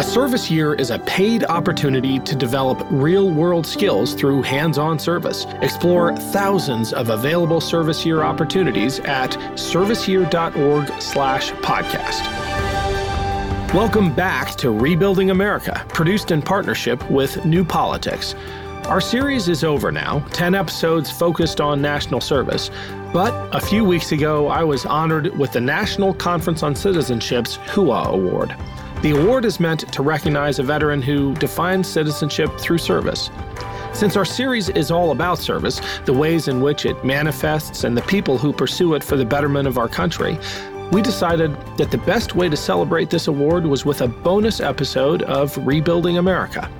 A service year is a paid opportunity to develop real world skills through hands on service. Explore thousands of available service year opportunities at serviceyear.org/slash podcast. Welcome back to Rebuilding America, produced in partnership with New Politics. Our series is over now, 10 episodes focused on national service. But a few weeks ago, I was honored with the National Conference on Citizenship's HOOAH Award. The award is meant to recognize a veteran who defines citizenship through service. Since our series is all about service, the ways in which it manifests, and the people who pursue it for the betterment of our country, we decided that the best way to celebrate this award was with a bonus episode of Rebuilding America.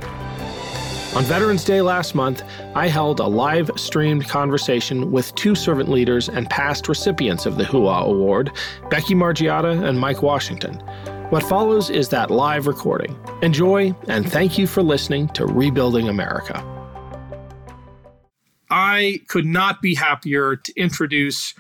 On Veterans Day last month, I held a live streamed conversation with two servant leaders and past recipients of the HOOAH Award, Becky Margiotta and Mike Washington. What follows is that live recording. Enjoy, and thank you for listening to Rebuilding America. I could not be happier to introduce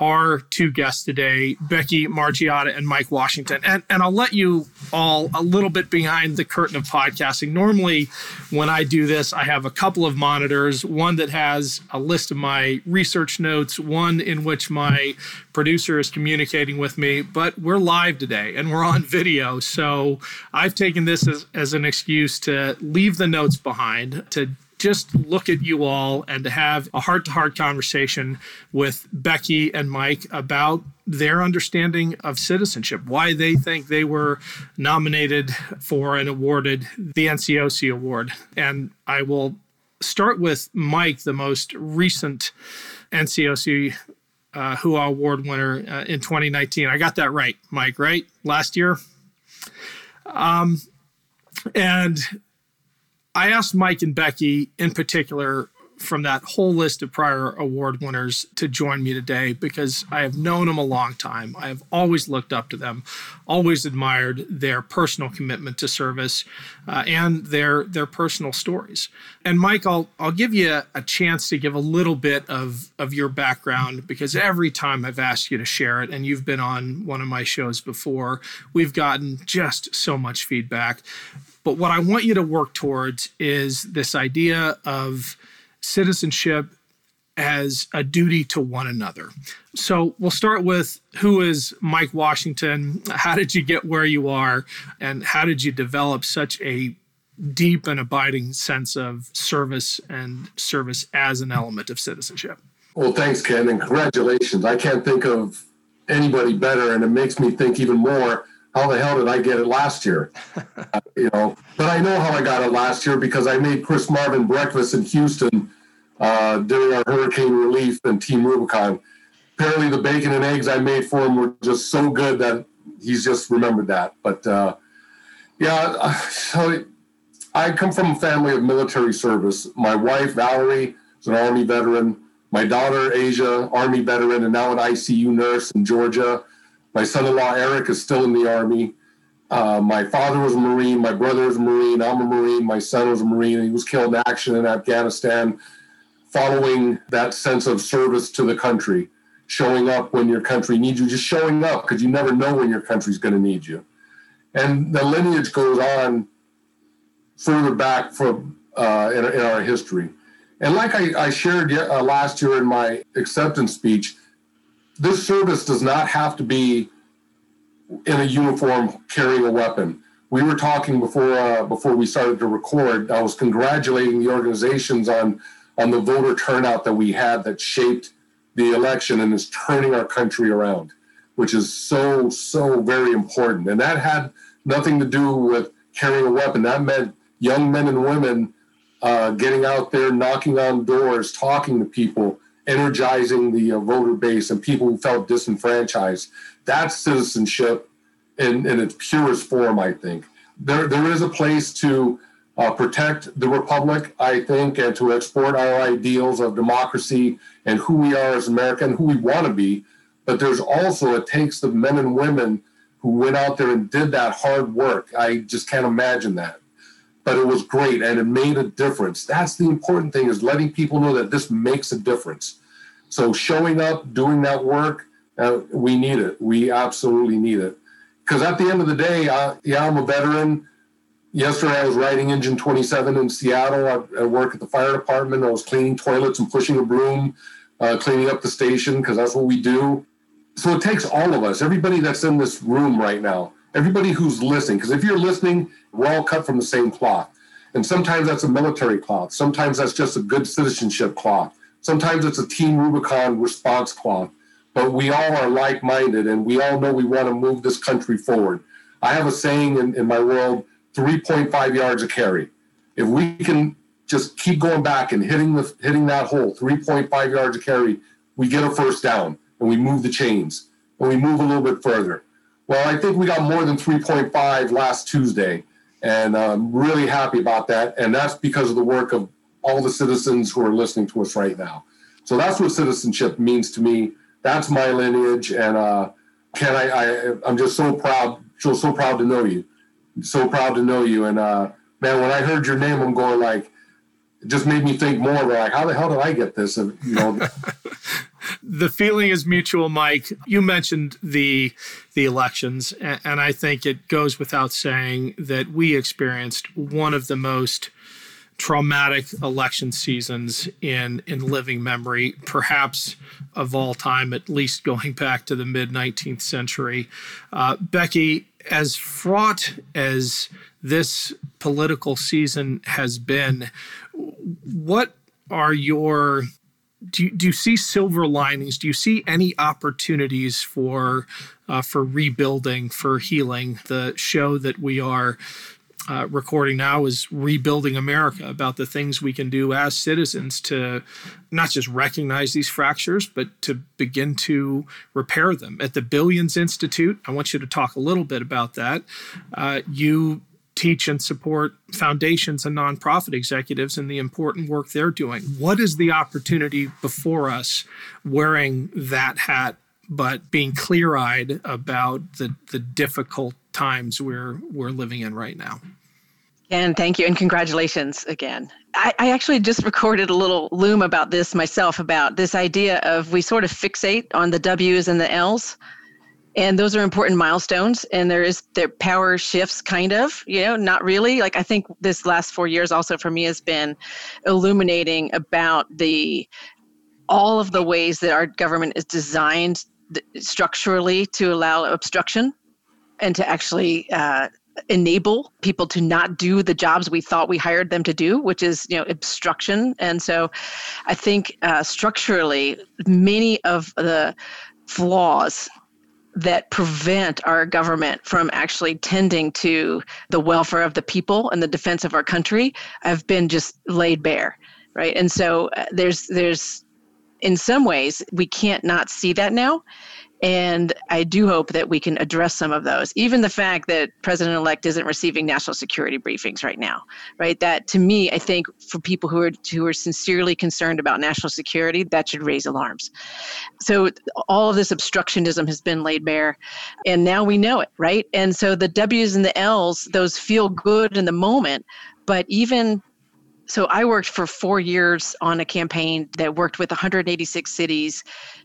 our two guests today, Becky Margiotta and Mike Washington. And, and I'll let you all a little bit behind the curtain of podcasting. Normally, when I do this, I have a couple of monitors one that has a list of my research notes, one in which my producer is communicating with me. But we're live today and we're on video. So I've taken this as, as an excuse to leave the notes behind, to just look at you all and to have a heart to heart conversation with Becky and Mike about their understanding of citizenship, why they think they were nominated for and awarded the NCOC award. And I will start with Mike, the most recent NCOC uh, HOOAH Award winner uh, in 2019. I got that right, Mike, right? Last year? Um, and I asked Mike and Becky in particular from that whole list of prior award winners to join me today because I have known them a long time. I have always looked up to them, always admired their personal commitment to service uh, and their their personal stories. And Mike, I'll I'll give you a, a chance to give a little bit of of your background because every time I've asked you to share it, and you've been on one of my shows before, we've gotten just so much feedback. But what I want you to work towards is this idea of citizenship as a duty to one another. So we'll start with who is Mike Washington? How did you get where you are? And how did you develop such a deep and abiding sense of service and service as an element of citizenship? Well, thanks, Ken, and congratulations. I can't think of anybody better, and it makes me think even more how the hell did I get it last year? uh, you know, but I know how I got it last year because I made Chris Marvin breakfast in Houston uh, during our hurricane relief and Team Rubicon. Apparently, the bacon and eggs I made for him were just so good that he's just remembered that. But uh, yeah, so I come from a family of military service. My wife, Valerie, is an Army veteran. My daughter, Asia, Army veteran, and now an ICU nurse in Georgia. My son-in-law Eric is still in the army. Uh, my father was a Marine. My brother was a Marine. I'm a Marine. My son was a Marine. He was killed in action in Afghanistan, following that sense of service to the country, showing up when your country needs you, just showing up because you never know when your country's going to need you. And the lineage goes on further back for uh, in, in, our history. And like I, I shared uh, last year in my acceptance speech, this service does not have to be in a uniform carrying a weapon. We were talking before uh, before we started to record. I was congratulating the organizations on on the voter turnout that we had that shaped the election and is turning our country around, which is so so very important. And that had nothing to do with carrying a weapon. That meant young men and women uh, getting out there, knocking on doors, talking to people, energizing the uh, voter base and people who felt disenfranchised. That's citizenship in, in its purest form, I think. There, there is a place to uh, protect the republic, I think, and to export our ideals of democracy and who we are as American, who we want to be. But there's also, it takes the men and women who went out there and did that hard work. I just can't imagine that. But it was great and it made a difference. That's the important thing is letting people know that this makes a difference. So showing up, doing that work, uh, we need it. We absolutely need it. Because at the end of the day, I, yeah, I'm a veteran. Yesterday, I was riding Engine 27 in Seattle. I, I work at the fire department. I was cleaning toilets and pushing a broom, uh, cleaning up the station because that's what we do. So it takes all of us, everybody that's in this room right now, everybody who's listening. Because if you're listening, we're all cut from the same cloth. And sometimes that's a military cloth. Sometimes that's just a good citizenship cloth. Sometimes it's a Team Rubicon response cloth. But we all are like minded and we all know we want to move this country forward. I have a saying in, in my world 3.5 yards a carry. If we can just keep going back and hitting the hitting that hole, 3.5 yards a carry, we get a first down and we move the chains and we move a little bit further. Well, I think we got more than 3.5 last Tuesday, and I'm really happy about that. And that's because of the work of all the citizens who are listening to us right now. So that's what citizenship means to me. That's my lineage, and uh, Ken, I, I I'm just so proud, so so proud to know you so proud to know you. And uh, man, when I heard your name, I'm going like, it just made me think more. Like, how the hell did I get this? And, you know. the feeling is mutual, Mike. You mentioned the the elections, and I think it goes without saying that we experienced one of the most traumatic election seasons in in living memory, perhaps of all time, at least going back to the mid 19th century. Uh, Becky, as fraught as this political season has been, what are your do you, do you see silver linings? Do you see any opportunities for uh, for rebuilding, for healing? The show that we are uh, recording now is rebuilding America about the things we can do as citizens to not just recognize these fractures, but to begin to repair them. At the Billions Institute, I want you to talk a little bit about that. Uh, you teach and support foundations and nonprofit executives in the important work they're doing. What is the opportunity before us wearing that hat, but being clear eyed about the, the difficult times we're we're living in right now. And thank you and congratulations again. I, I, actually just recorded a little loom about this myself about this idea of we sort of fixate on the W's and the L's. And those are important milestones, and there is their power shifts, kind of, you know, not really. Like I think this last four years also for me has been illuminating about the all of the ways that our government is designed structurally to allow obstruction and to actually uh, enable people to not do the jobs we thought we hired them to do which is you know obstruction. And so i think uh, structurally many of the flaws that prevent our government from actually tending to the welfare of the people and the defense of our country have been just laid bare right? And so uh, there's there's in some ways we can't not see that now and I do hope that we can address some of those. Even the fact that President elect isn't receiving national security briefings right now, right? That to me, I think for people who are who are sincerely concerned about national security, that should raise alarms. So all of this obstructionism has been laid bare, and now we know it, right? And so the W's and the L's, those feel good in the moment, but even so I worked for four years on a campaign that worked with 186 cities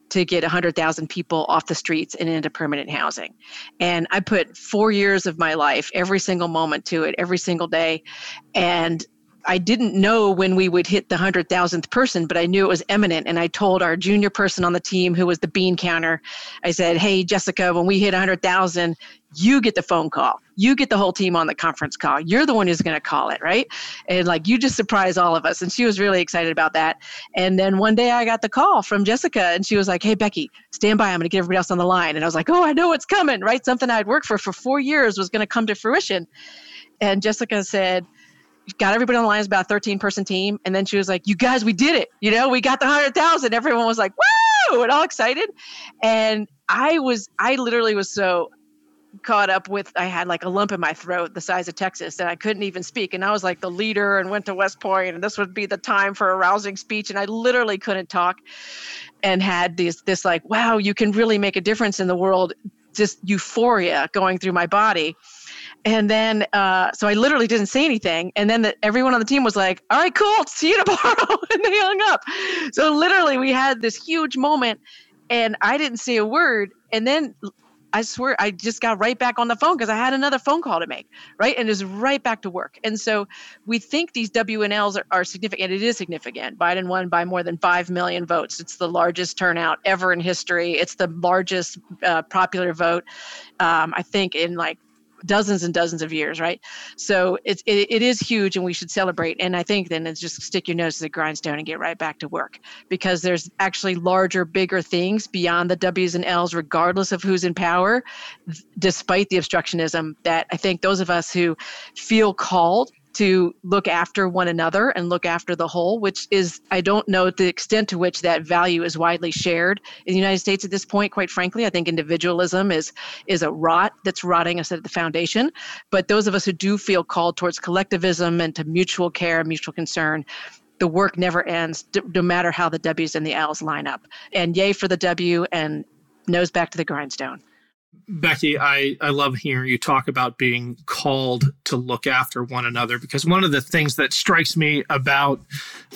to get 100,000 people off the streets and into permanent housing. And I put four years of my life, every single moment to it, every single day. And I didn't know when we would hit the 100,000th person, but I knew it was imminent. And I told our junior person on the team, who was the bean counter, I said, Hey, Jessica, when we hit 100,000, you get the phone call. You get the whole team on the conference call. You're the one who's going to call it, right? And like you just surprise all of us. And she was really excited about that. And then one day I got the call from Jessica and she was like, Hey, Becky, stand by. I'm going to get everybody else on the line. And I was like, Oh, I know what's coming, right? Something I'd worked for for four years was going to come to fruition. And Jessica said, got everybody on the line. It's about a 13 person team. And then she was like, You guys, we did it. You know, we got the 100,000. Everyone was like, Woo! And all excited. And I was, I literally was so caught up with I had like a lump in my throat the size of Texas and I couldn't even speak and I was like the leader and went to West Point and this would be the time for a rousing speech and I literally couldn't talk and had this this like wow you can really make a difference in the world just euphoria going through my body and then, uh, so I literally didn't say anything. And then the, everyone on the team was like, all right, cool, see you tomorrow. and they hung up. So literally, we had this huge moment, and I didn't say a word. And then I swear I just got right back on the phone because I had another phone call to make, right? And is right back to work. And so we think these WNLs are, are significant. It is significant. Biden won by more than 5 million votes. It's the largest turnout ever in history. It's the largest uh, popular vote, um, I think, in like dozens and dozens of years, right? So it's it, it is huge, and we should celebrate. And I think then it's just stick your nose to the grindstone and get right back to work because there's actually larger, bigger things beyond the W's and L's, regardless of who's in power, despite the obstructionism. That I think those of us who feel called to look after one another and look after the whole, which is, I don't know the extent to which that value is widely shared in the United States at this point. Quite frankly, I think individualism is is a rot that's rotting us at the foundation. But those of us who do feel called towards collectivism and to mutual care, mutual concern, the work never ends, no matter how the W's and the L's line up. And yay for the W and nose back to the grindstone. Becky, I, I love hearing you talk about being called to look after one another because one of the things that strikes me about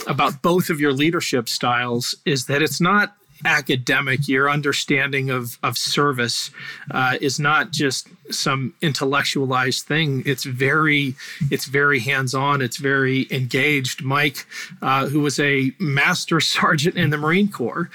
about both of your leadership styles is that it's not academic. Your understanding of of service uh, is not just some intellectualized thing. It's very it's very hands on. It's very engaged. Mike, uh, who was a master sergeant in the Marine Corps,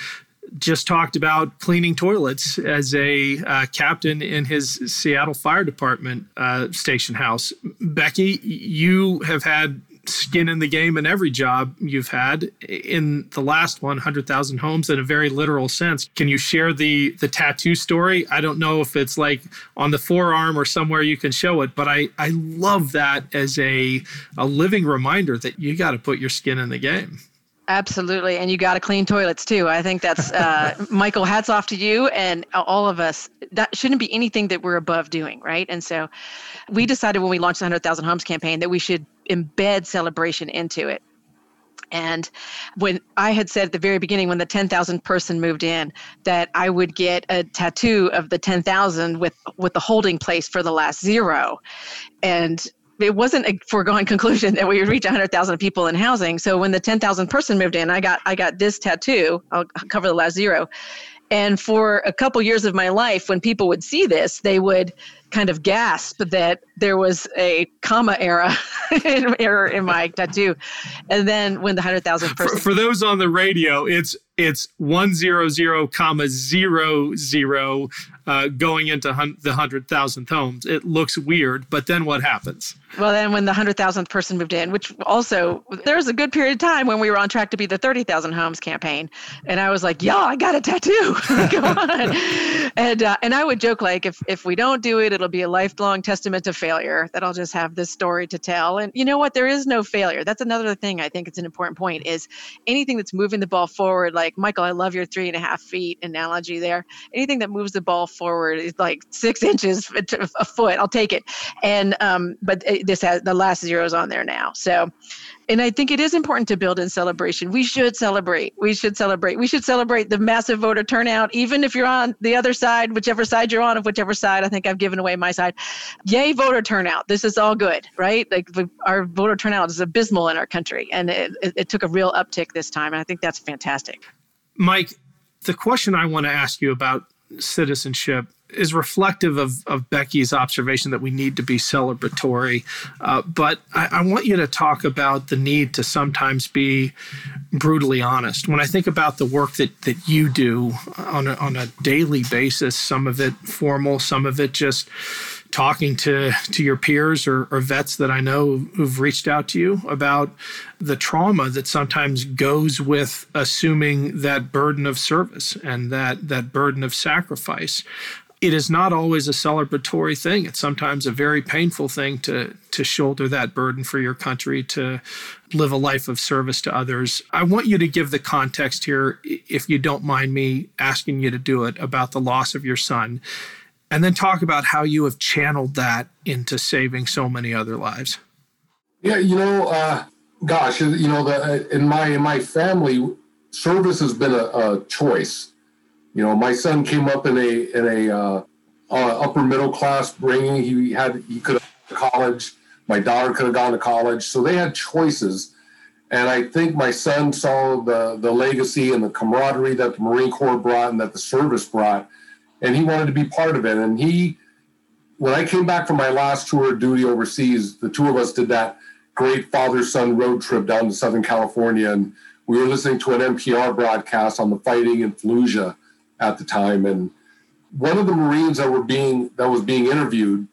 just talked about cleaning toilets as a uh, captain in his Seattle Fire Department uh, station house. Becky, you have had skin in the game in every job you've had in the last 100,000 homes in a very literal sense. Can you share the the tattoo story? I don't know if it's like on the forearm or somewhere you can show it, but I I love that as a a living reminder that you got to put your skin in the game. Absolutely. And you got to clean toilets too. I think that's, uh, Michael, hats off to you and all of us. That shouldn't be anything that we're above doing, right? And so we decided when we launched the 100,000 Homes campaign that we should embed celebration into it. And when I had said at the very beginning, when the 10,000 person moved in, that I would get a tattoo of the 10,000 with with the holding place for the last zero, and it wasn't a foregone conclusion that we would reach 100,000 people in housing. So when the 10,000 person moved in, I got I got this tattoo. I'll cover the last zero. And for a couple years of my life, when people would see this, they would kind of gasp that there was a comma era error in my tattoo. And then when the 100,000 person. For, for those on the radio, it's it's 100 comma zero zero uh, going into hun- the 100,000th homes. It looks weird, but then what happens? Well, then when the 100,000th person moved in, which also, there was a good period of time when we were on track to be the 30,000 homes campaign. And I was like, yeah, I got a tattoo. Come on. and, uh, and I would joke like, if, if we don't do it, it'll be a lifelong testament to failure that I'll just have this story to tell. And you know what? There is no failure. That's another thing I think it's an important point is anything that's moving the ball forward, like Michael, I love your three and a half feet analogy there. Anything that moves the ball forward is like six inches a foot. I'll take it. And um, but this has the last zeros on there now. So, and I think it is important to build in celebration. We should celebrate. We should celebrate. We should celebrate the massive voter turnout, even if you're on the other side, whichever side you're on, of whichever side. I think I've given away my side. Yay, voter turnout. This is all good, right? Like our voter turnout is abysmal in our country, and it, it, it took a real uptick this time. And I think that's fantastic. Mike, the question I want to ask you about citizenship is reflective of, of Becky's observation that we need to be celebratory. Uh, but I, I, want you to talk about the need to sometimes be brutally honest. When I think about the work that, that you do on a, on a daily basis, some of it formal, some of it just talking to to your peers or, or, vets that I know who've reached out to you about the trauma that sometimes goes with assuming that burden of service and that that burden of sacrifice. It is not always a celebratory thing. It's sometimes a very painful thing to to shoulder that burden for your country, to live a life of service to others. I want you to give the context here, if you don't mind me asking you to do it, about the loss of your son and then talk about how you have channeled that into saving so many other lives. Yeah, you know, uh, gosh, you know, the, in my in my family, service has been a, a choice. You know, my son came up in a in a uh, uh, upper middle class bringing. He had he could have gone to college. My daughter could have gone to college, so they had choices. And I think my son saw the the legacy and the camaraderie that the Marine Corps brought and that the service brought and he wanted to be part of it. And he, when I came back from my last tour of duty overseas, the two of us did that great father son road trip down to Southern California. And we were listening to an NPR broadcast on the fighting in Fallujah at the time. And one of the Marines that were being that was being interviewed,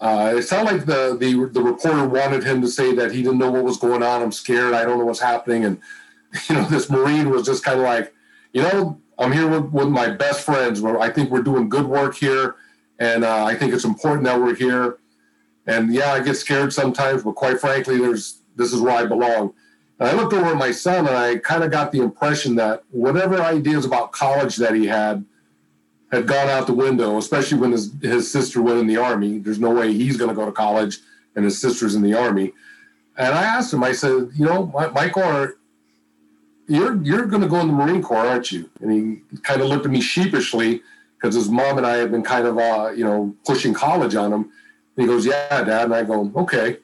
uh, it sounded like the, the the reporter wanted him to say that he didn't know what was going on. I'm scared. I don't know what's happening. And you know, this Marine was just kind of like, you know, I'm here with, with my best friends. Where I think we're doing good work here, and uh, I think it's important that we're here. And yeah, I get scared sometimes, but quite frankly, there's this is where I belong. And I looked over at my son, and I kind of got the impression that whatever ideas about college that he had had gone out the window, especially when his, his sister went in the army. There's no way he's going to go to college, and his sister's in the army. And I asked him, I said, you know, Michael, you're you're going to go in the Marine Corps, aren't you? And he kind of looked at me sheepishly because his mom and I had been kind of, uh, you know, pushing college on him. And he goes, "Yeah, Dad." And I go, "Okay."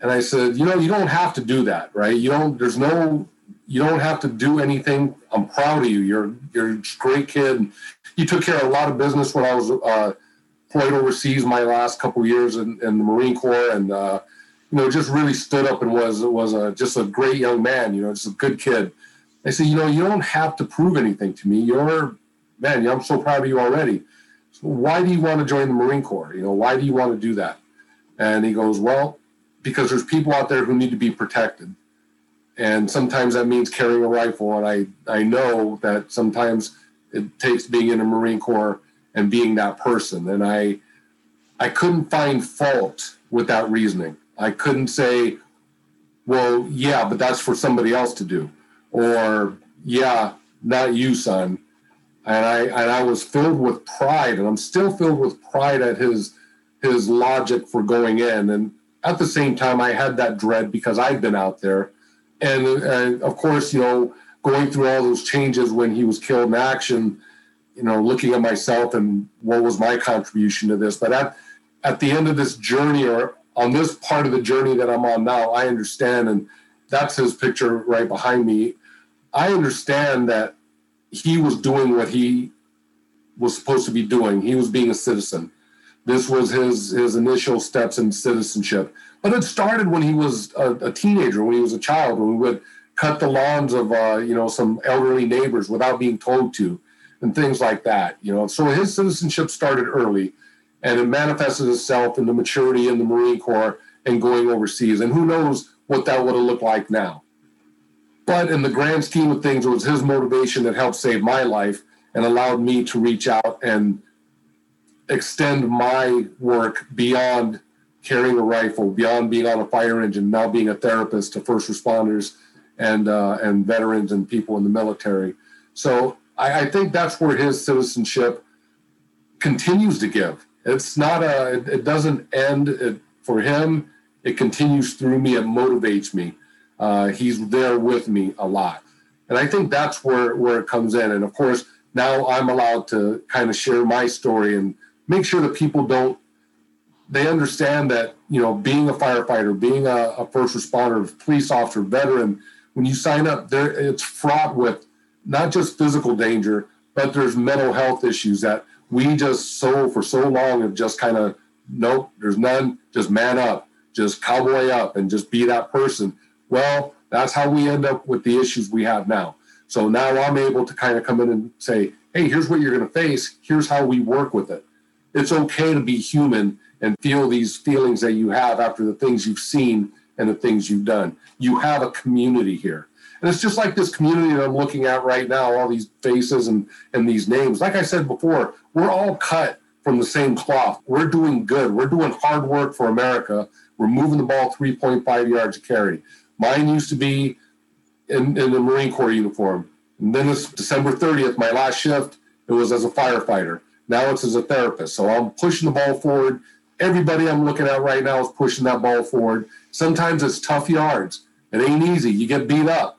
And I said, "You know, you don't have to do that, right? You don't. There's no. You don't have to do anything. I'm proud of you. You're you're a great kid. You took care of a lot of business when I was uh, overseas my last couple years in, in, the Marine Corps, and uh, you know, just really stood up and was was a, just a great young man. You know, just a good kid. I said, you know, you don't have to prove anything to me. You're, man, I'm so proud of you already. So why do you want to join the Marine Corps? You know, why do you want to do that? And he goes, well, because there's people out there who need to be protected. And sometimes that means carrying a rifle. And I, I know that sometimes it takes being in the Marine Corps and being that person. And I, I couldn't find fault with that reasoning. I couldn't say, well, yeah, but that's for somebody else to do, or yeah, not you, son. And I and I was filled with pride, and I'm still filled with pride at his his logic for going in. And at the same time, I had that dread because I'd been out there, and, and of course, you know, going through all those changes when he was killed in action, you know, looking at myself and what was my contribution to this. But at at the end of this journey, or on this part of the journey that I'm on now, I understand, and that's his picture right behind me. I understand that he was doing what he was supposed to be doing. He was being a citizen. This was his his initial steps in citizenship. But it started when he was a, a teenager, when he was a child, when we would cut the lawns of uh, you know some elderly neighbors without being told to, and things like that. You know, so his citizenship started early and it manifested itself in the maturity in the Marine Corps and going overseas. And who knows what that would have looked like now. But in the grand scheme of things, it was his motivation that helped save my life and allowed me to reach out and extend my work beyond carrying a rifle, beyond being on a fire engine, now being a therapist to first responders and uh, and veterans and people in the military. So I, I think that's where his citizenship continues to give it's not a it, it doesn't end it, for him it continues through me it motivates me. Uh, he's there with me a lot. And i think that's where where it comes in. And of course now i'm allowed to kind of share my story and make sure that people don't they understand that you know being a firefighter being a, a first responder police officer veteran when you sign up there it's fraught with not just physical danger but there's mental health issues that we just so for so long have just kind of nope, there's none. Just man up, just cowboy up, and just be that person. Well, that's how we end up with the issues we have now. So now I'm able to kind of come in and say, hey, here's what you're going to face. Here's how we work with it. It's okay to be human and feel these feelings that you have after the things you've seen and the things you've done. You have a community here. And it's just like this community that I'm looking at right now, all these faces and, and these names. Like I said before, we're all cut from the same cloth. We're doing good. We're doing hard work for America. We're moving the ball 3.5 yards a carry. Mine used to be in, in the Marine Corps uniform. And then it's December 30th, my last shift, it was as a firefighter. Now it's as a therapist. So I'm pushing the ball forward. Everybody I'm looking at right now is pushing that ball forward. Sometimes it's tough yards. It ain't easy. You get beat up.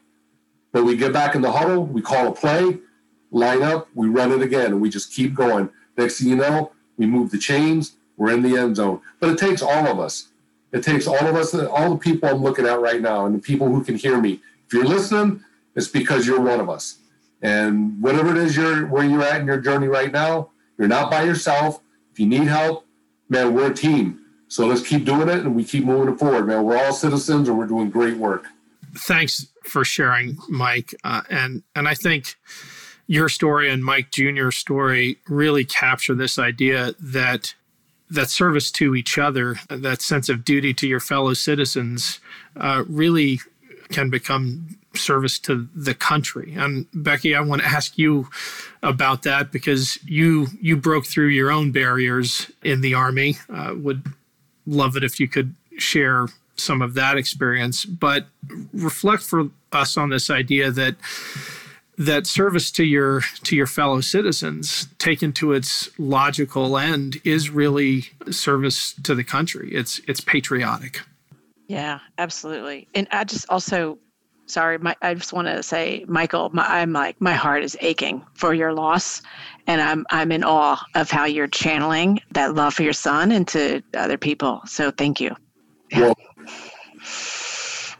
But we get back in the huddle, we call a play, line up, we run it again, and we just keep going. Next thing you know, we move the chains, we're in the end zone. But it takes all of us. It takes all of us, all the people I'm looking at right now, and the people who can hear me. If you're listening, it's because you're one of us. And whatever it is you're where you're at in your journey right now, You're not by yourself. If you need help, man, we're a team. So let's keep doing it and we keep moving it forward, man. We're all citizens and we're doing great work. Thanks for sharing, Mike. Uh, and and I think your story and Mike Jr.'s story really capture this idea that that service to each other, that sense of duty to your fellow citizens, uh, really can become service to the country. And Becky, I want to ask you about that because you you broke through your own barriers in the army. Uh, would love it if you could share some of that experience, but reflect for us on this idea that that service to your to your fellow citizens taken to its logical end is really service to the country. It's it's patriotic. Yeah absolutely. And i just also sorry my, i just want to say michael my, i'm like my heart is aching for your loss and i'm i'm in awe of how you're channeling that love for your son into other people. So thank you. Well,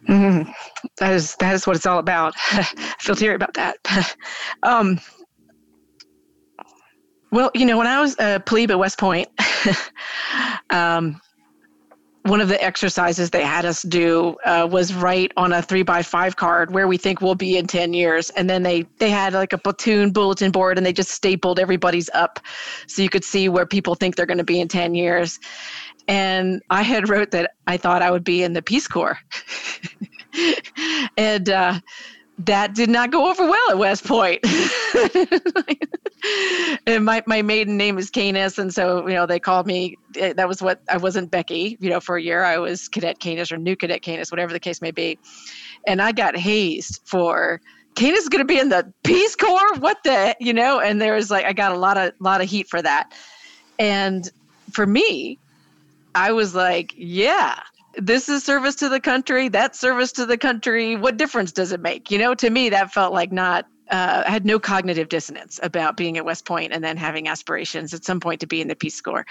mm-hmm that is that is what it's all about. I feel teary about that. um, well, you know, when I was a plebe at West Point, um, one of the exercises they had us do uh, was write on a three by five card where we think we'll be in 10 years. And then they, they had like a platoon bulletin board and they just stapled everybody's up so you could see where people think they're going to be in 10 years. And I had wrote that I thought I would be in the Peace Corps. and uh, that did not go over well at West Point. and my, my maiden name is Canis, and so you know they called me. Eh, that was what I wasn't Becky. You know, for a year I was Cadet Canis or New Cadet Canis, whatever the case may be. And I got hazed for Canis is going to be in the Peace Corps. What the you know? And there was like I got a lot of lot of heat for that. And for me, I was like, yeah, this is service to the country, that's service to the country. What difference does it make? You know, to me, that felt like not, uh, I had no cognitive dissonance about being at West Point and then having aspirations at some point to be in the Peace Corps.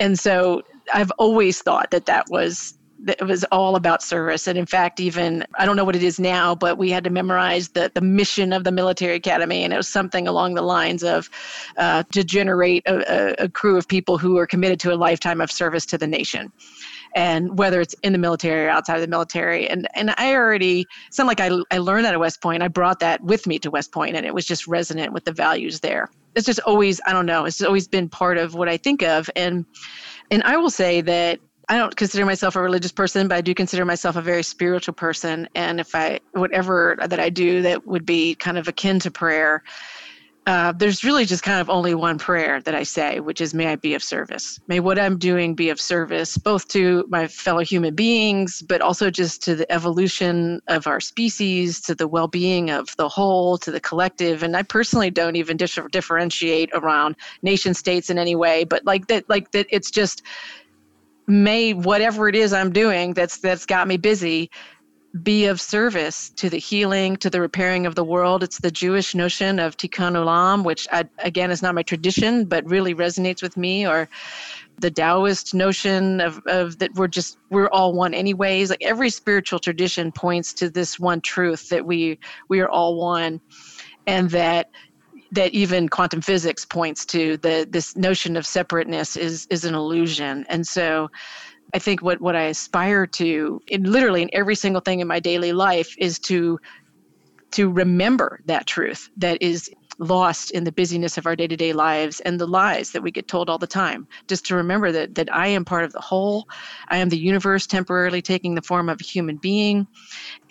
And so I've always thought that that was it was all about service. And in fact, even I don't know what it is now, but we had to memorize the, the mission of the military academy. And it was something along the lines of uh, to generate a, a crew of people who are committed to a lifetime of service to the nation and whether it's in the military or outside of the military. And and I already not like I I learned that at West Point. I brought that with me to West Point, and it was just resonant with the values there. It's just always I don't know. It's always been part of what I think of, and and I will say that I don't consider myself a religious person, but I do consider myself a very spiritual person. And if I, whatever that I do that would be kind of akin to prayer, uh, there's really just kind of only one prayer that I say, which is, May I be of service. May what I'm doing be of service, both to my fellow human beings, but also just to the evolution of our species, to the well being of the whole, to the collective. And I personally don't even differentiate around nation states in any way, but like that, like that, it's just, may whatever it is I'm doing that's that's got me busy be of service to the healing, to the repairing of the world. It's the Jewish notion of tikkun olam, which I, again is not my tradition, but really resonates with me, or the Taoist notion of, of that we're just we're all one anyways. Like every spiritual tradition points to this one truth that we we are all one, and that that even quantum physics points to the this notion of separateness is is an illusion. And so I think what, what I aspire to in literally in every single thing in my daily life is to to remember that truth that is lost in the busyness of our day-to-day lives and the lies that we get told all the time just to remember that that I am part of the whole I am the universe temporarily taking the form of a human being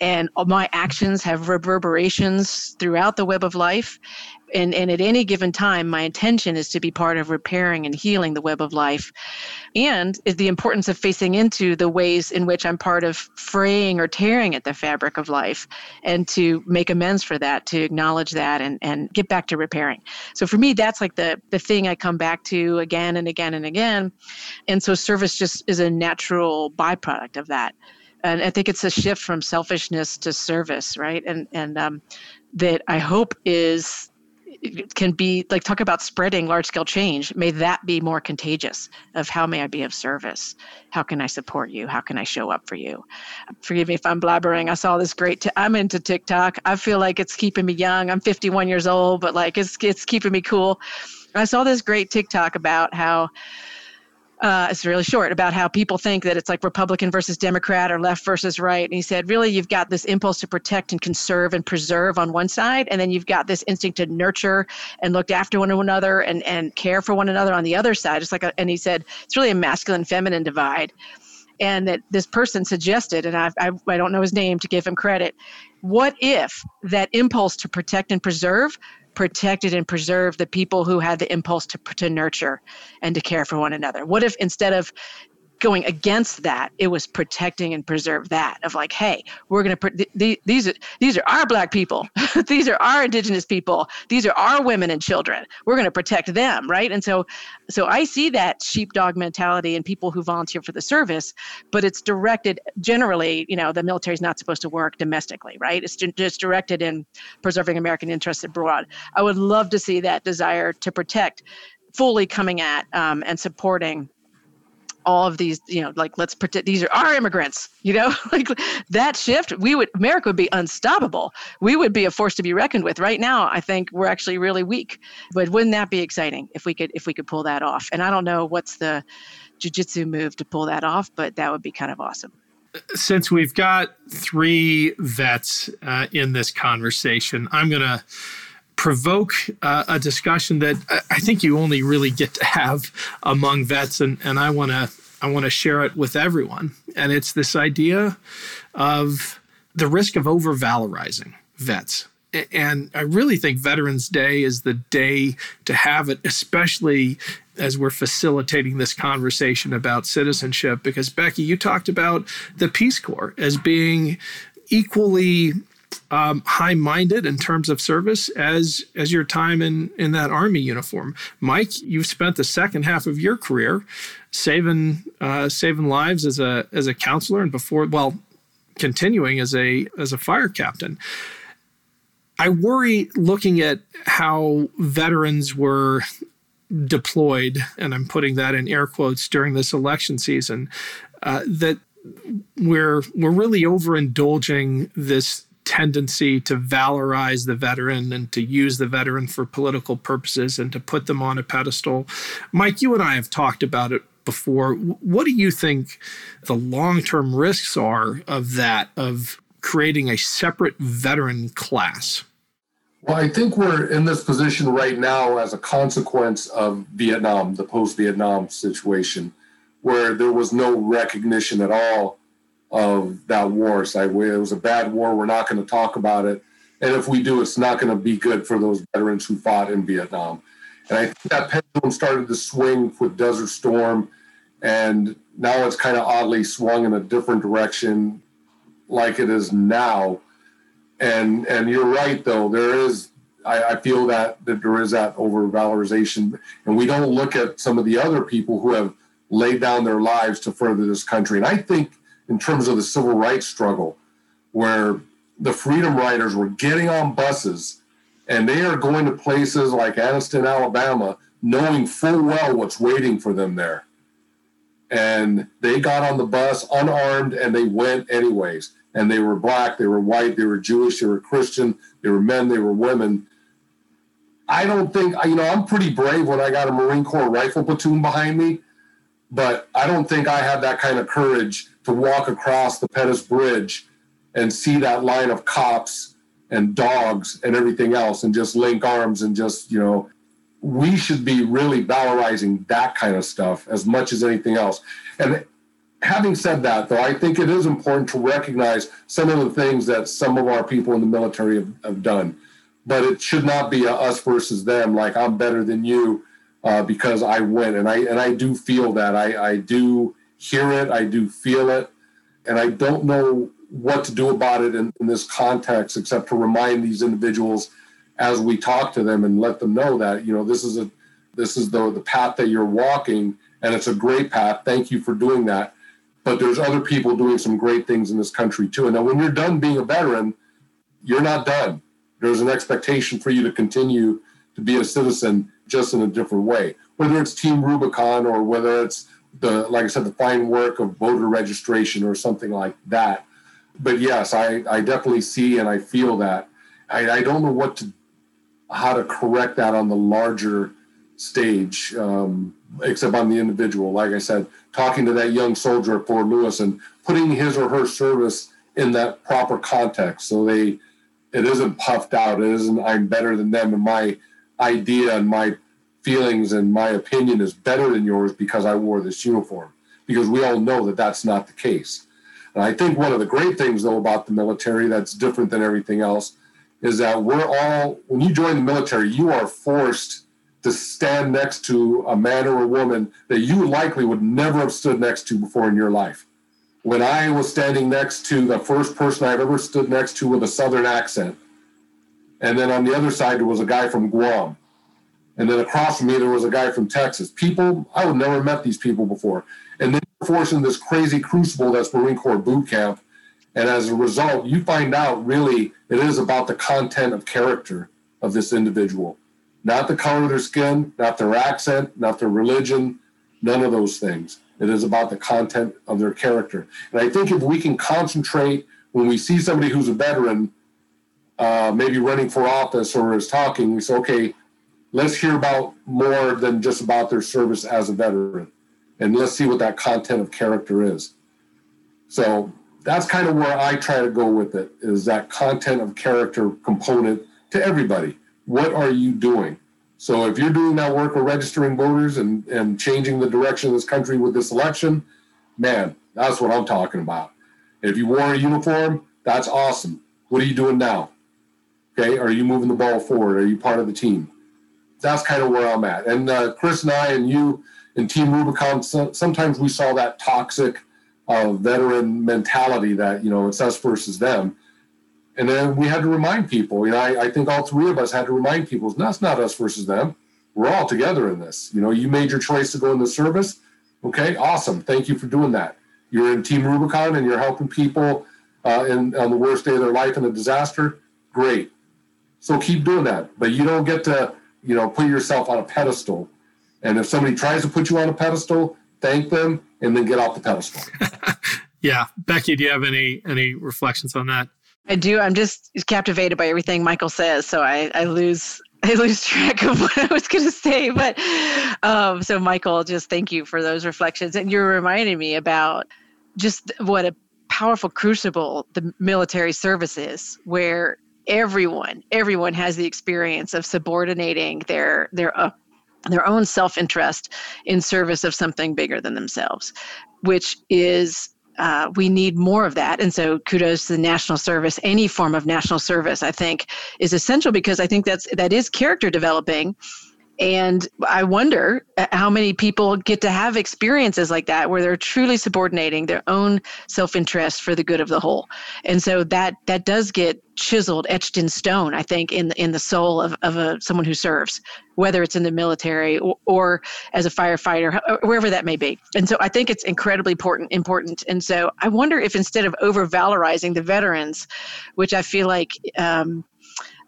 and my actions have reverberations throughout the web of life and, and at any given time, my intention is to be part of repairing and healing the web of life. And is the importance of facing into the ways in which I'm part of fraying or tearing at the fabric of life and to make amends for that, to acknowledge that and, and get back to repairing. So for me, that's like the, the thing I come back to again and again and again. And so service just is a natural byproduct of that and I think it's a shift from selfishness to service, right? And and um, that I hope is can be like talk about spreading large scale change. May that be more contagious of how may i be of service? How can i support you? How can i show up for you? Forgive me if i'm blabbering. I saw this great i'm into tiktok. I feel like it's keeping me young. I'm 51 years old but like it's it's keeping me cool. I saw this great TikTok about how uh, it's really short about how people think that it's like Republican versus Democrat or left versus right. And he said, really, you've got this impulse to protect and conserve and preserve on one side, and then you've got this instinct to nurture and look after one another and, and care for one another on the other side. It's like, a, and he said, it's really a masculine feminine divide. And that this person suggested, and I, I, I don't know his name to give him credit, what if that impulse to protect and preserve protected and preserved the people who had the impulse to, to nurture and to care for one another? What if instead of going against that it was protecting and preserve that of like hey we're going to th- these are these are our black people. These are our indigenous people. These are our women and children. We're going to protect them right? And so so i see that sheepdog mentality in people who volunteer for the service but it's directed generally you know the military is not supposed to work domestically right? It's just directed in preserving american interests abroad. I would love to see that desire to protect fully coming at um, and supporting all of these, you know, like let's protect these are our immigrants, you know, like that shift, we would America would be unstoppable. We would be a force to be reckoned with. Right now, I think we're actually really weak. But wouldn't that be exciting if we could if we could pull that off? And I don't know what's the jujitsu move to pull that off, but that would be kind of awesome. Since we've got three vets uh, in this conversation, I'm to provoke uh, a discussion that I think you only really get to have among vets, and, and I want to I want to share it with everyone. And it's this idea of the risk of over valorizing vets. And I really think Veterans Day is the day to have it, especially as we're facilitating this conversation about citizenship. Because, Becky, you talked about the Peace Corps as being equally um, high-minded in terms of service as as your time in in that army uniform. Mike, you've spent the second half of your career saving uh, saving lives as a as a counselor, and before well, continuing as a as a fire captain. I worry looking at how veterans were deployed, and I'm putting that in air quotes during this election season, uh, that we're we're really overindulging this tendency to valorize the veteran and to use the veteran for political purposes and to put them on a pedestal. Mike, you and I have talked about it before. What do you think the long term risks are of that, of creating a separate veteran class? Well, I think we're in this position right now as a consequence of Vietnam, the post Vietnam situation, where there was no recognition at all of that war. So it was a bad war. We're not going to talk about it. And if we do, it's not going to be good for those veterans who fought in Vietnam. And I think that pendulum started to swing with Desert Storm. And now it's kind of oddly swung in a different direction like it is now. And and you're right though, there is I, I feel that that there is that overvalorization. And we don't look at some of the other people who have laid down their lives to further this country. And I think in terms of the civil rights struggle, where the freedom riders were getting on buses and they are going to places like Anniston, Alabama, knowing full well what's waiting for them there. And they got on the bus unarmed and they went anyways. And they were black, they were white, they were Jewish, they were Christian, they were men, they were women. I don't think, you know, I'm pretty brave when I got a Marine Corps rifle platoon behind me, but I don't think I have that kind of courage to walk across the Pettus Bridge and see that line of cops and dogs and everything else and just link arms and just, you know, we should be really valorizing that kind of stuff as much as anything else. And having said that, though, I think it is important to recognize some of the things that some of our people in the military have, have done. But it should not be us versus them, like I'm better than you uh, because I win. And I and I do feel that. I, I do hear it, I do feel it, and I don't know what to do about it in, in, this context except to remind these individuals as we talk to them and let them know that you know this is a this is the the path that you're walking and it's a great path. Thank you for doing that. But there's other people doing some great things in this country too. And now when you're done being a veteran you're not done. There's an expectation for you to continue to be a citizen just in a different way. Whether it's team rubicon or whether it's the like I said, the fine work of voter registration or something like that. But yes, I, I definitely see and I feel that. I, I don't know what to how to correct that on the larger stage, um, except on the individual. Like I said, talking to that young soldier at Fort Lewis and putting his or her service in that proper context, so they it isn't puffed out. It isn't I'm better than them, and my idea and my feelings and my opinion is better than yours because I wore this uniform. Because we all know that that's not the case. And I think one of the great things, though, about the military that's different than everything else is that we're all, when you join the military, you are forced to stand next to a man or a woman that you likely would never have stood next to before in your life. When I was standing next to the first person I've ever stood next to with a Southern accent, and then on the other side, was a guy from Guam. And then across from me, there was a guy from Texas. People, I would never met these people before. And then forcing this crazy crucible that's Marine Corps boot camp. And as a result, you find out really it is about the content of character of this individual, not the color of their skin, not their accent, not their religion, none of those things. It is about the content of their character. And I think if we can concentrate when we see somebody who's a veteran, uh, maybe running for office or is talking, we say, okay, let's hear about more than just about their service as a veteran. And let's see what that content of character is. So that's kind of where I try to go with it is that content of character component to everybody. What are you doing? So if you're doing that work of registering voters and, and changing the direction of this country with this election, man, that's what I'm talking about. If you wore a uniform, that's awesome. What are you doing now? Okay, are you moving the ball forward? Are you part of the team? That's kind of where I'm at. And uh, Chris and I and you and Team Rubicon, so, sometimes we saw that toxic uh, veteran mentality that you know it's us versus them. And then we had to remind people. You know, I, I think all three of us had to remind people, that's not us versus them. We're all together in this. You know, you made your choice to go in the service. Okay, awesome. Thank you for doing that. You're in Team Rubicon and you're helping people uh, in on the worst day of their life in a disaster. Great. So keep doing that. But you don't get to, you know, put yourself on a pedestal. And if somebody tries to put you on a pedestal, thank them and then get off the pedestal. yeah. Becky, do you have any any reflections on that? I do. I'm just captivated by everything Michael says. So I, I lose I lose track of what I was going to say. But um, so, Michael, just thank you for those reflections. And you're reminding me about just what a powerful crucible the military service is, where everyone everyone has the experience of subordinating their their uh, their own self-interest in service of something bigger than themselves which is uh, we need more of that. And so kudos to the national service. Any form of national service, I think, is essential because I think that's that is character developing and I wonder uh, how many people get to have experiences like that where they're truly subordinating their own self-interest for the good of the whole. And so that that does get chiseled, etched in stone, I think, in the in the soul of, of a someone who serves, whether it's in the military or, or as a firefighter, wherever that may be. And so I think it's incredibly important important. And so I wonder if instead of over valorizing the veterans, which I feel like um,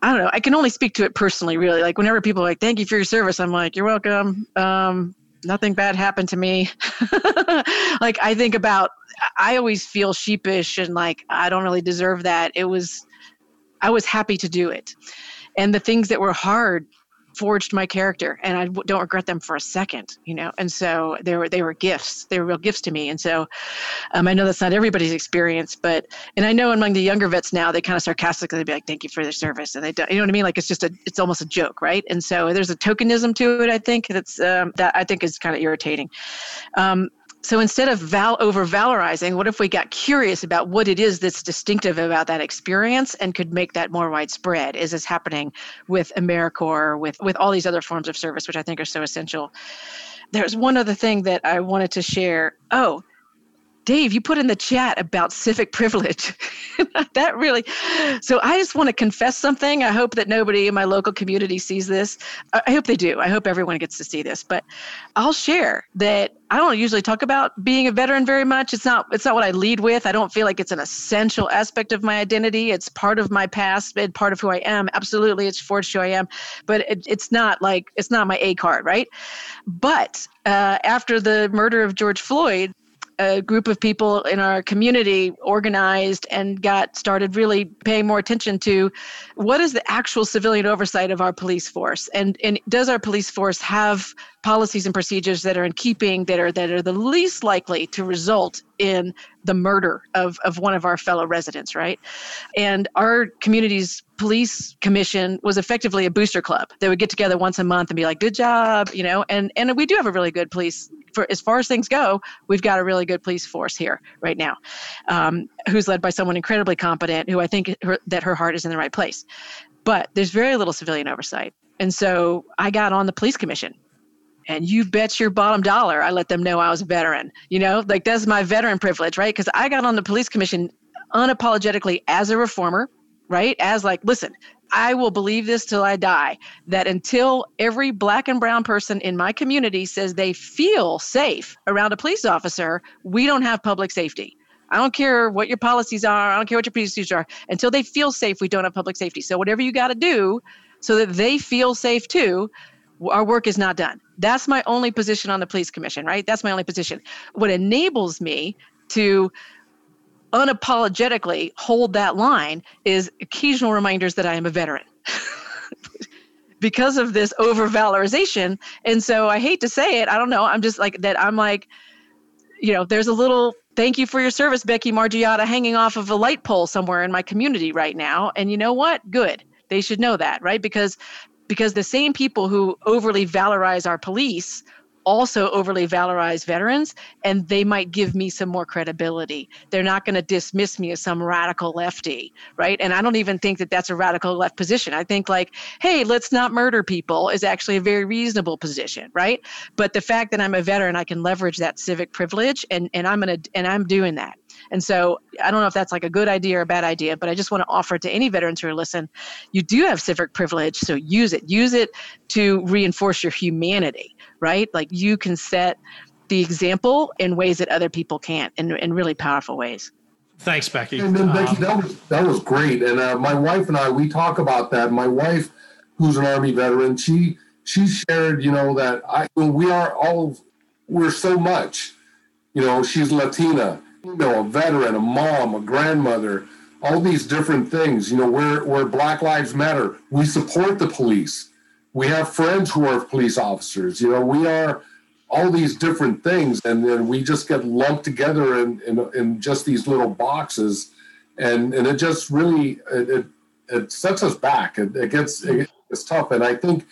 I don't know. I can only speak to it personally, really. Like whenever people are like, "Thank you for your service," I'm like, "You're welcome." Um, nothing bad happened to me. like I think about, I always feel sheepish and like I don't really deserve that. It was, I was happy to do it, and the things that were hard forged my character and I don't regret them for a second, you know? And so they were, they were gifts, they were real gifts to me. And so um, I know that's not everybody's experience, but, and I know among the younger vets now, they kind of sarcastically be like, thank you for their service. And they don't, you know what I mean? Like it's just a, it's almost a joke. Right. And so there's a tokenism to it. I think that's, um, that I think is kind of irritating. Um, so instead of val- over valorizing, what if we got curious about what it is that's distinctive about that experience and could make that more widespread? Is this happening with AmeriCorps, with with all these other forms of service, which I think are so essential? There's one other thing that I wanted to share. Oh, Dave, you put in the chat about civic privilege. that really, so I just want to confess something. I hope that nobody in my local community sees this. I hope they do. I hope everyone gets to see this. But I'll share that I don't usually talk about being a veteran very much. It's not. It's not what I lead with. I don't feel like it's an essential aspect of my identity. It's part of my past and part of who I am. Absolutely, it's forged who I am. But it, it's not like it's not my A card, right? But uh, after the murder of George Floyd, a group of people in our community organized and got started really paying more attention to what is the actual civilian oversight of our police force? And and does our police force have policies and procedures that are in keeping that are that are the least likely to result in the murder of, of one of our fellow residents right? And our community's police commission was effectively a booster club. They would get together once a month and be like good job you know? And and we do have a really good police for as far as things go we've got a really good police force here right now um, who's led by someone incredibly competent who i think her, that her heart is in the right place. But there's very little civilian oversight. And so i got on the police commission and you bet your bottom dollar I let them know I was a veteran. You know, like that's my veteran privilege, right? Because I got on the police commission unapologetically as a reformer, right? As like, listen, I will believe this till I die that until every black and brown person in my community says they feel safe around a police officer, we don't have public safety. I don't care what your policies are, I don't care what your procedures are. Until they feel safe, we don't have public safety. So, whatever you got to do so that they feel safe too, our work is not done. That's my only position on the police commission, right? That's my only position. What enables me to unapologetically hold that line is occasional reminders that I am a veteran. because of this overvalorization. And so I hate to say it, I don't know. I'm just like that. I'm like, you know, there's a little thank you for your service, Becky Margiotta, hanging off of a light pole somewhere in my community right now. And you know what? Good. They should know that, right? Because because the same people who overly valorize our police also overly valorize veterans and they might give me some more credibility. They're not going to dismiss me as some radical lefty right? And i don't even think that that's a radical left position. I think like hey let's not murder people is actually a very reasonable position right? But the fact that i'm a veteran i can leverage that civic privilege and and i'm going to and i'm doing that and so I don't know if that's like a good idea or a bad idea, but I just want to offer it to any veterans who are listening. You do have civic privilege, so use it. Use it to reinforce your humanity, right? Like you can set the example in ways that other people can't in, in really powerful ways. Thanks, Becky. And then Becky, um, that was that was great. And uh, my wife and I, we talk about that. My wife, who's an Army veteran, she she shared, you know, that I we are all we're so much. You know, she's Latina you know, a veteran, a mom, a grandmother, all these different things. You know, we're, we're Black Lives Matter. We support the police. We have friends who are police officers. You know, we are all these different things, and then we just get lumped together in, in, in just these little boxes, and and it just really it, it, it sets us back. It, it gets it, it's tough, and I think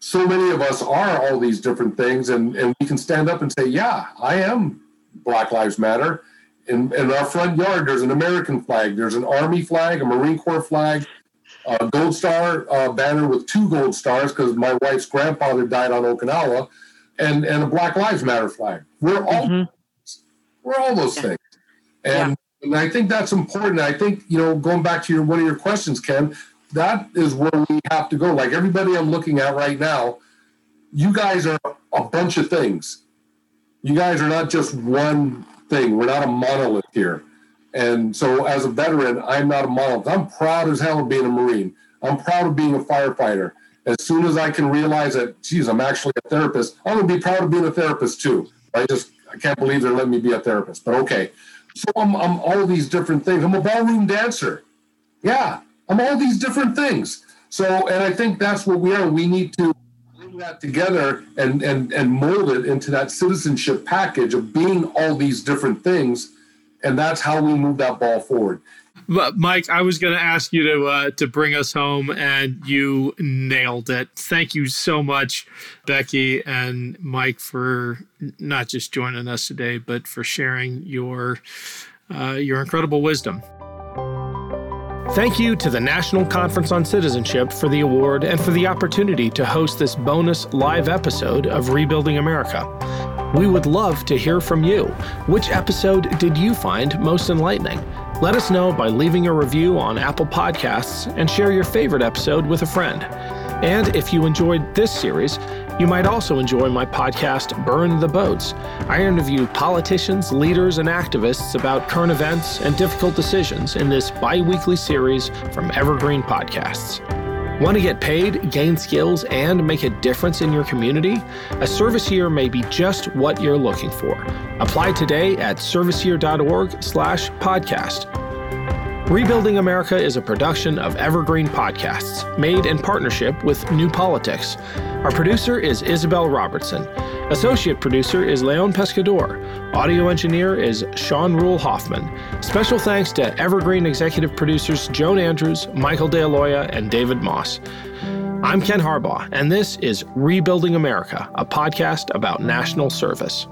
so many of us are all these different things, and and we can stand up and say, yeah, I am Black Lives Matter in, in our front yard, there's an American flag, there's an Army flag, a Marine Corps flag, a Gold Star uh, banner with two gold stars because my wife's grandfather died on Okinawa, and and a Black Lives Matter flag. We're all mm-hmm. we're all those yeah. things, and, yeah. and I think that's important. I think you know, going back to your one of your questions, Ken, that is where we have to go. Like everybody I'm looking at right now, you guys are a bunch of things. You guys are not just one thing. We're not a monolith here. And so, as a veteran, I'm not a monolith. I'm proud as hell of being a Marine. I'm proud of being a firefighter. As soon as I can realize that, geez, I'm actually a therapist, I'm going to be proud of being a therapist too. I just, I can't believe they're letting me be a therapist, but okay. So, I'm, I'm all these different things. I'm a ballroom dancer. Yeah, I'm all these different things. So, and I think that's what we are. We need to that together and, and, and mold it into that citizenship package of being all these different things. And that's how we move that ball forward. But Mike, I was going to ask you to uh, to bring us home, and you nailed it. Thank you so much, Becky and Mike, for not just joining us today, but for sharing your uh, your incredible wisdom. Thank you to the National Conference on Citizenship for the award and for the opportunity to host this bonus live episode of Rebuilding America. We would love to hear from you. Which episode did you find most enlightening? Let us know by leaving a review on Apple Podcasts and share your favorite episode with a friend. And if you enjoyed this series, you might also enjoy my podcast, Burn the Boats. I interview politicians, leaders, and activists about current events and difficult decisions in this bi weekly series from Evergreen Podcasts. Want to get paid, gain skills, and make a difference in your community? A service year may be just what you're looking for. Apply today at serviceyear.org/podcast. Rebuilding America is a production of Evergreen Podcasts, made in partnership with New Politics. Our producer is Isabel Robertson. Associate producer is Leon Pescador. Audio engineer is Sean Rule Hoffman. Special thanks to Evergreen executive producers Joan Andrews, Michael DeAloia, and David Moss. I'm Ken Harbaugh, and this is Rebuilding America, a podcast about national service.